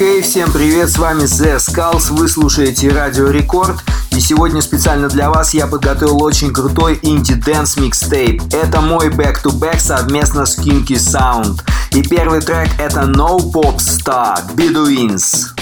Хей-хей-хей, всем привет, с вами The Skulls, вы слушаете Радио Рекорд. И сегодня специально для вас я подготовил очень крутой инди-дэнс микстейп. Это мой back-to-back совместно с Kinky Sound. И первый трек это No Pop Star, Bedouins.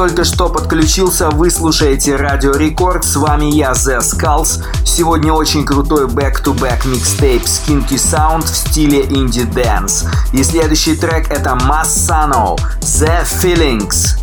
Только что подключился, вы слушаете Радио Рекорд. С вами я, The Skulls. Сегодня очень крутой back-to-back микстейп Skinky Sound в стиле Dance. И следующий трек это Massano, The Feelings.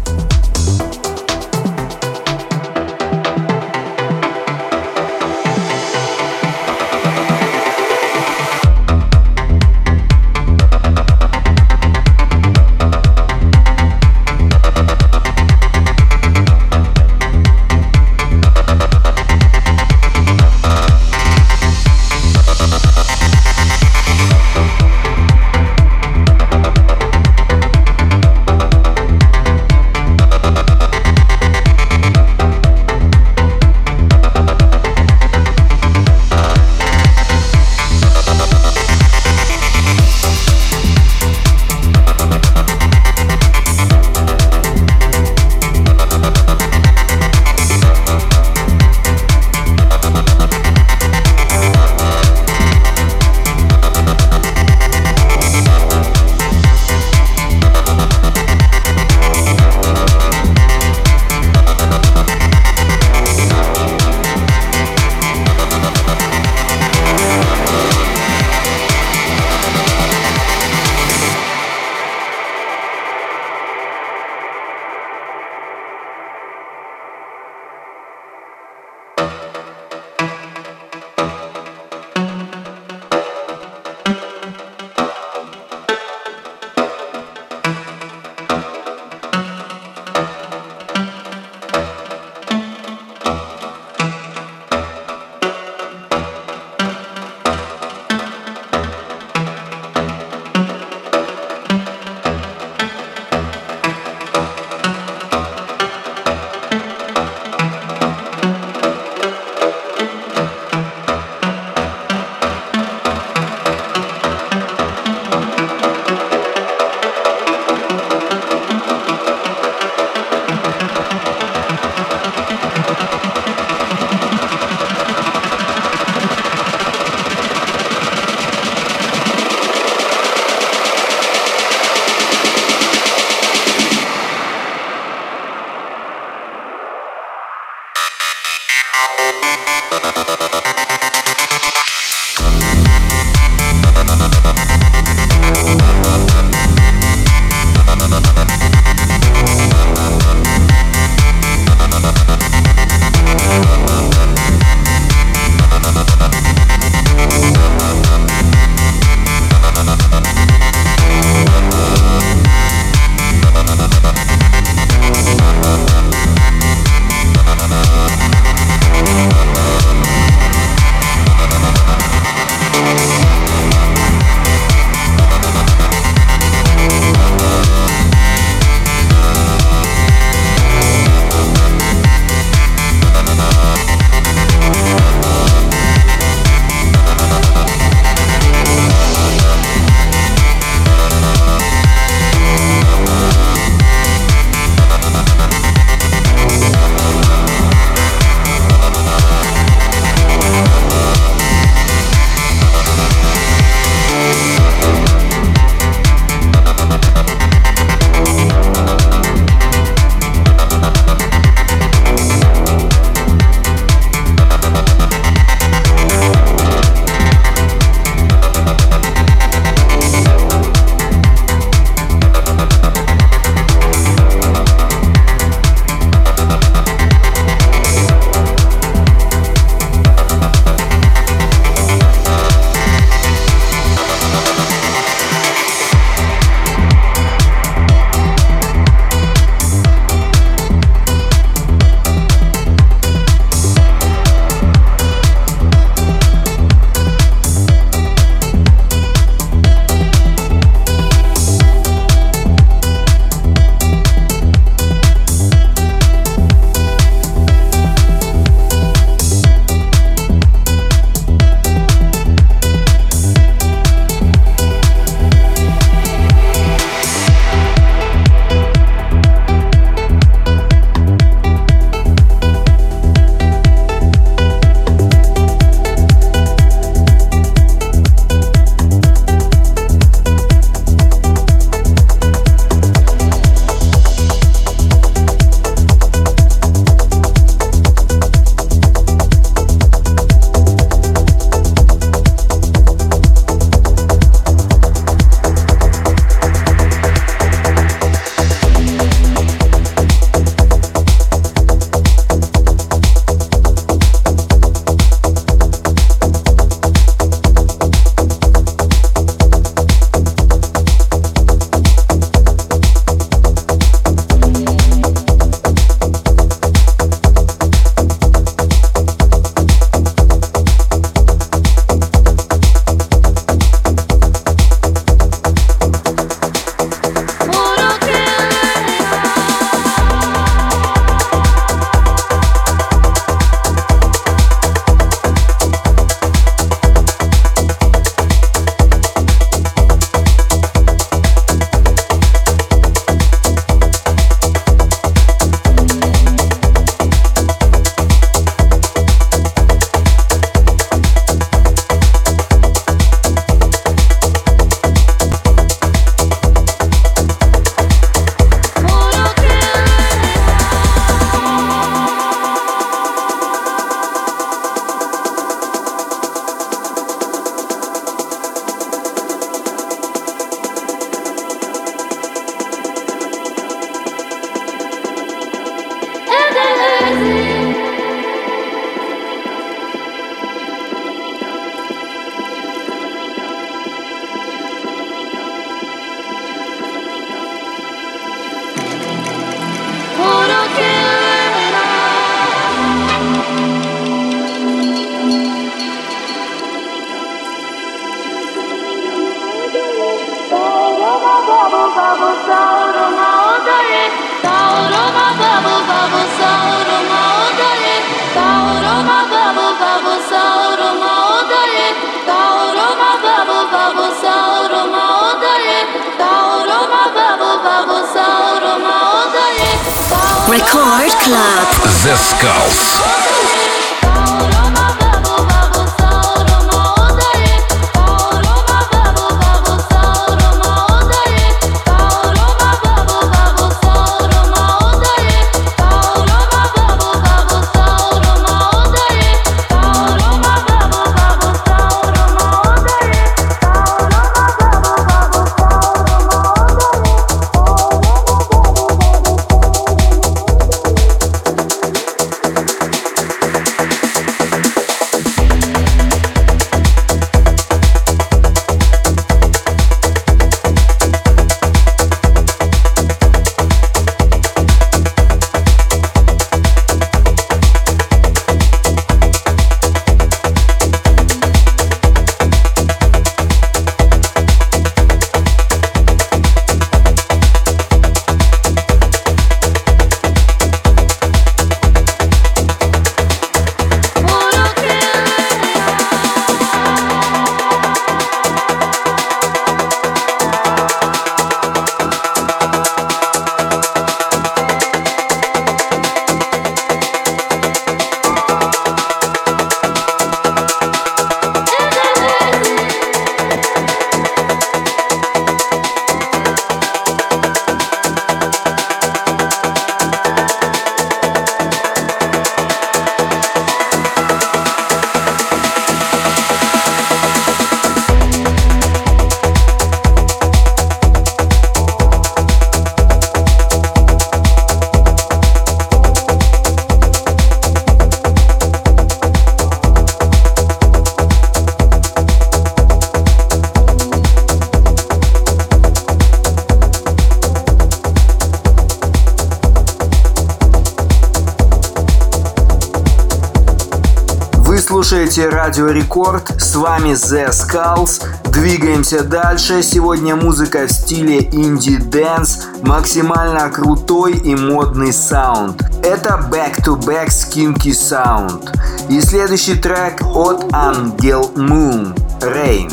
Радио Рекорд. С вами The Skulls. Двигаемся дальше. Сегодня музыка в стиле инди-дэнс. Максимально крутой и модный саунд. Это back-to-back с Kinky Sound. И следующий трек от Angel Moon. Rain.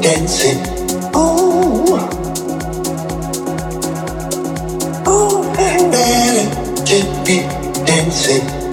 Dancing. dancing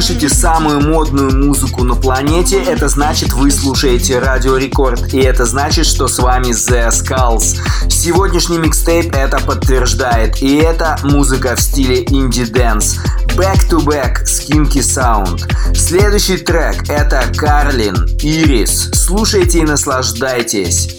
слышите самую модную музыку на планете, это значит вы слушаете Радио Рекорд, и это значит, что с вами The Skulls. Сегодняшний микстейп это подтверждает, и это музыка в стиле инди-дэнс. Back to Back с Kinky Sound. Следующий трек это Карлин, Ирис. Слушайте и наслаждайтесь.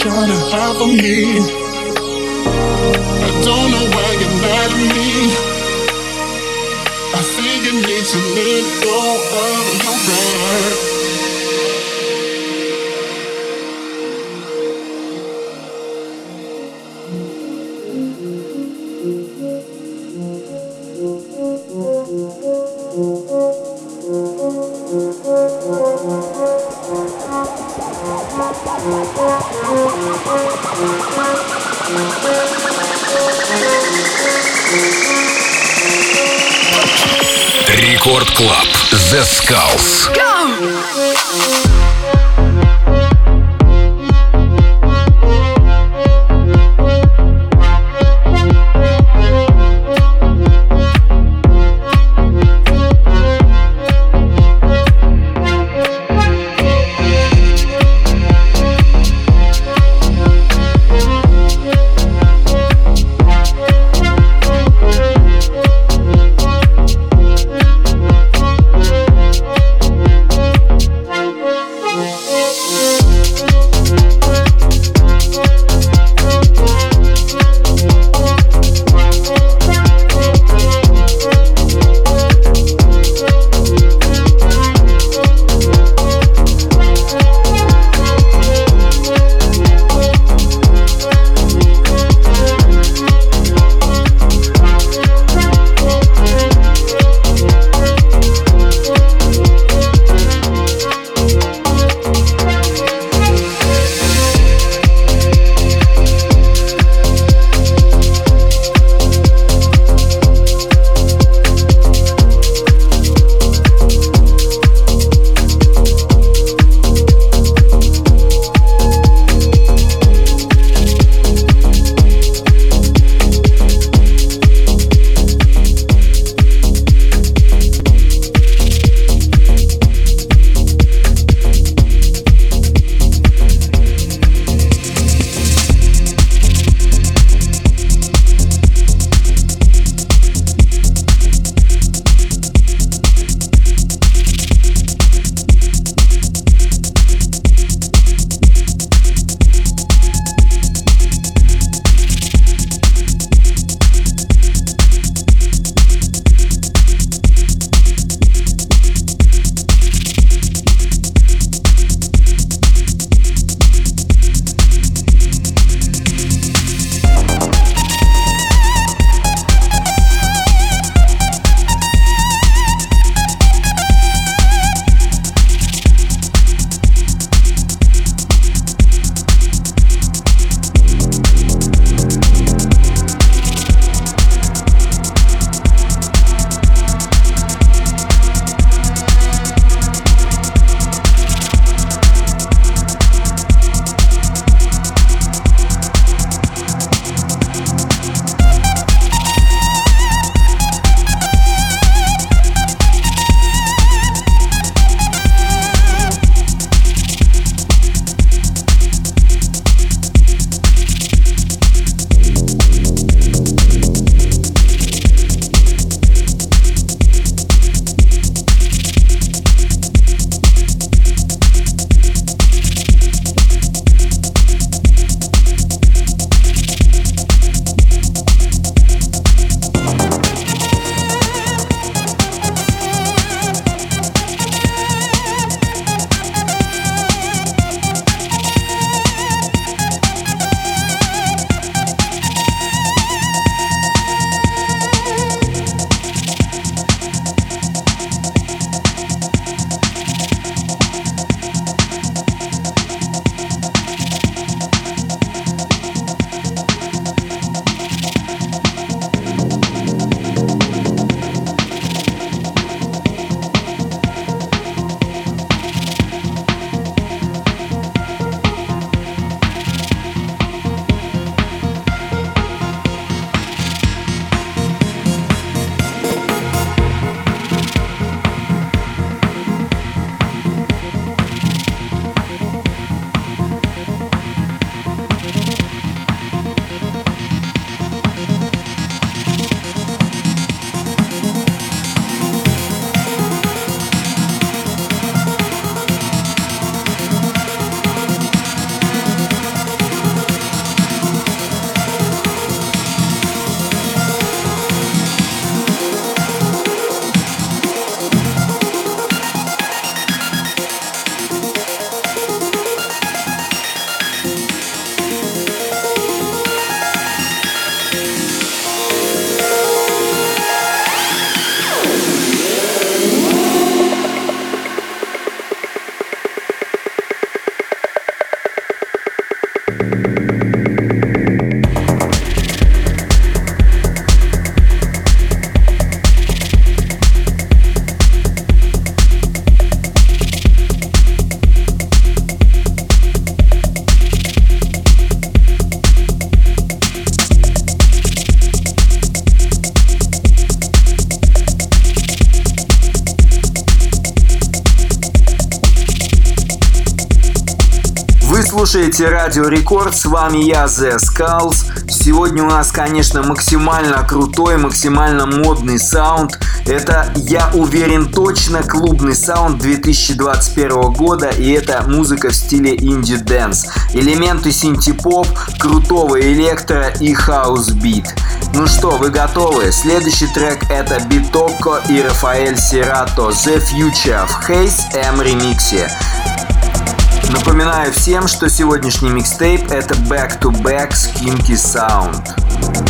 trying to hide from me. Слушаете Радио Рекорд, с вами я, The Skulls. Сегодня у нас, конечно, максимально крутой, максимально модный саунд. Это, я уверен, точно клубный саунд 2021 года, и это музыка в стиле инди-дэнс. Элементы синти-поп, крутого электро и хаус-бит. Ну что, вы готовы? Следующий трек это Битокко и Рафаэль Сирато The Future в Haze M ремиксе. Напоминаю всем, что сегодняшний микстейп это back-to-back Skinky Sound.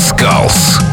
Skulls.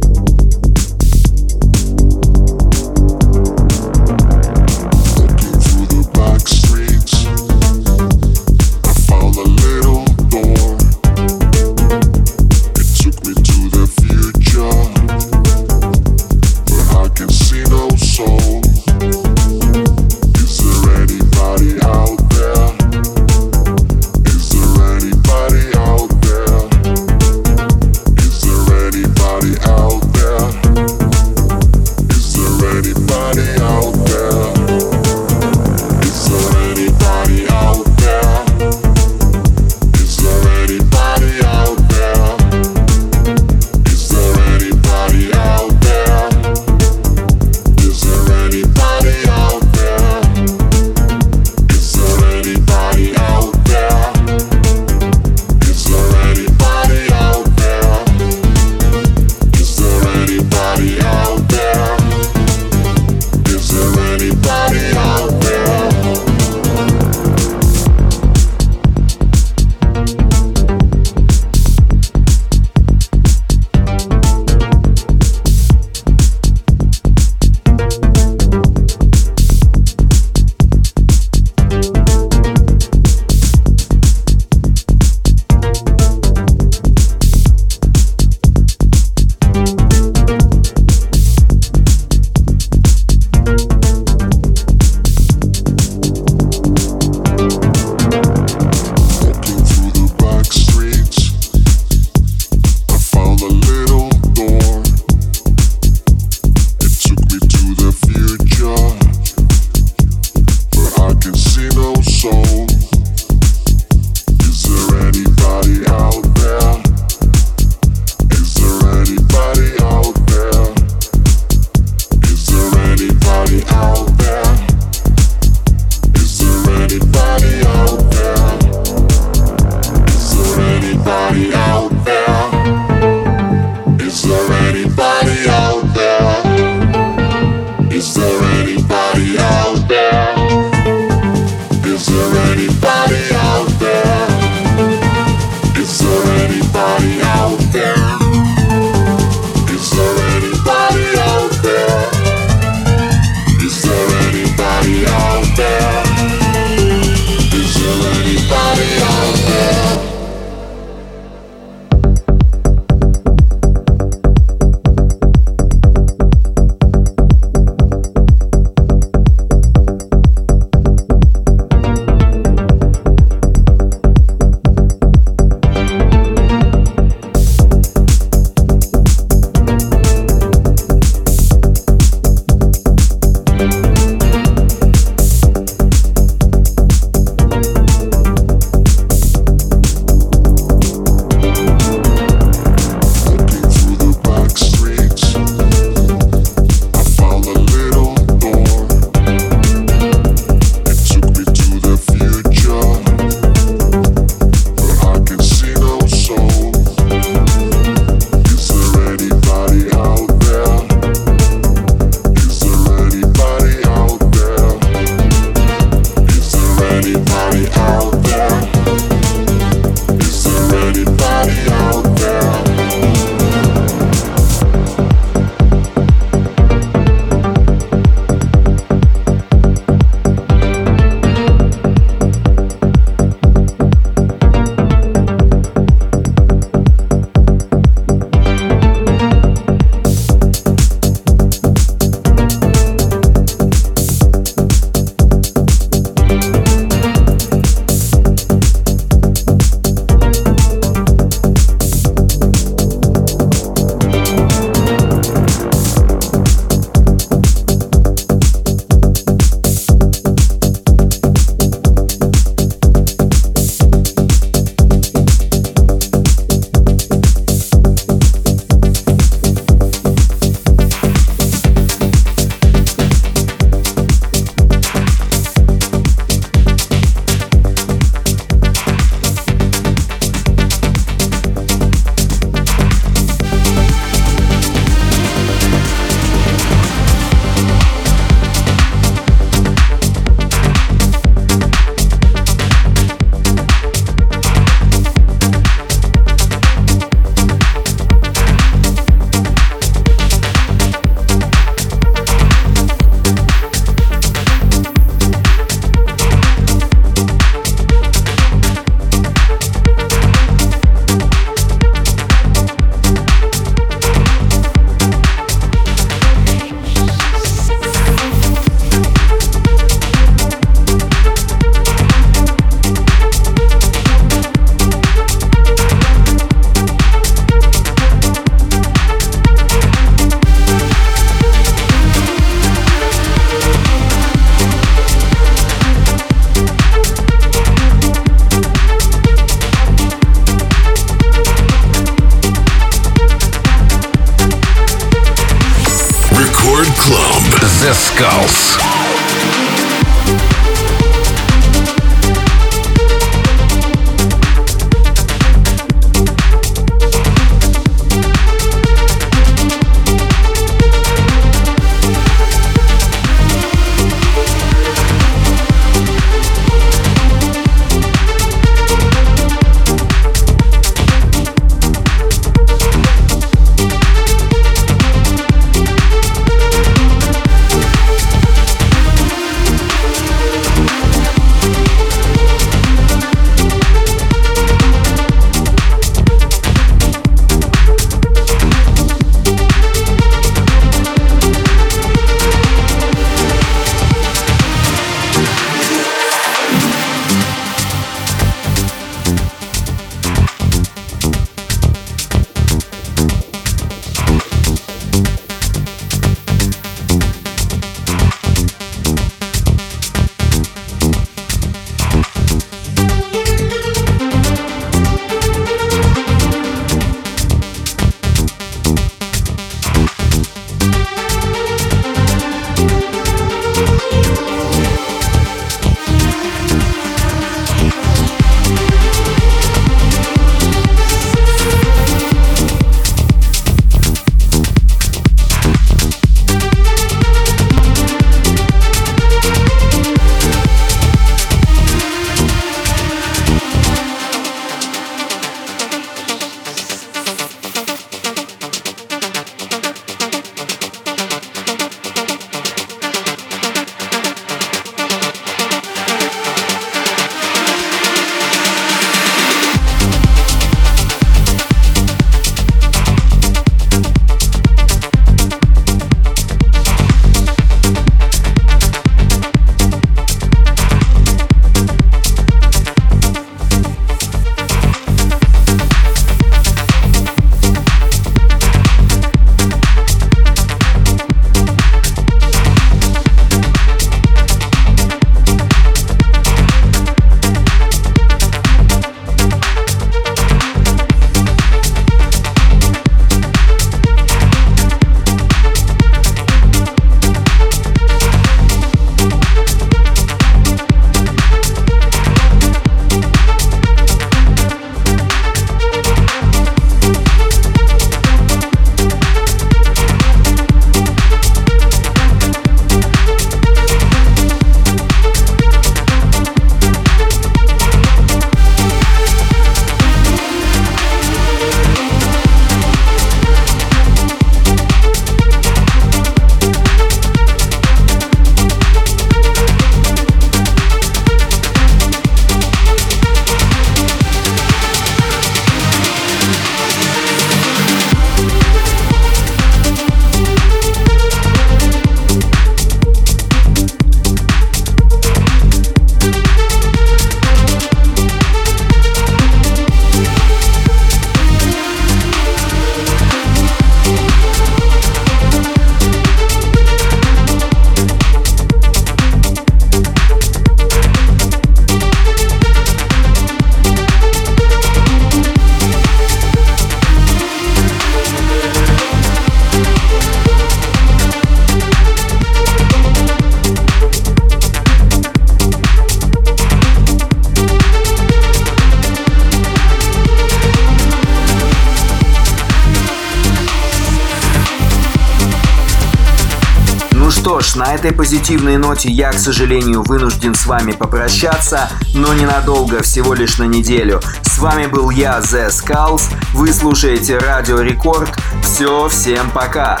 На этой позитивной ноте я, к сожалению, вынужден с вами попрощаться, но ненадолго, всего лишь на неделю. С вами был я, The Skulls. Вы слушаете Радио Рекорд. Все, всем пока.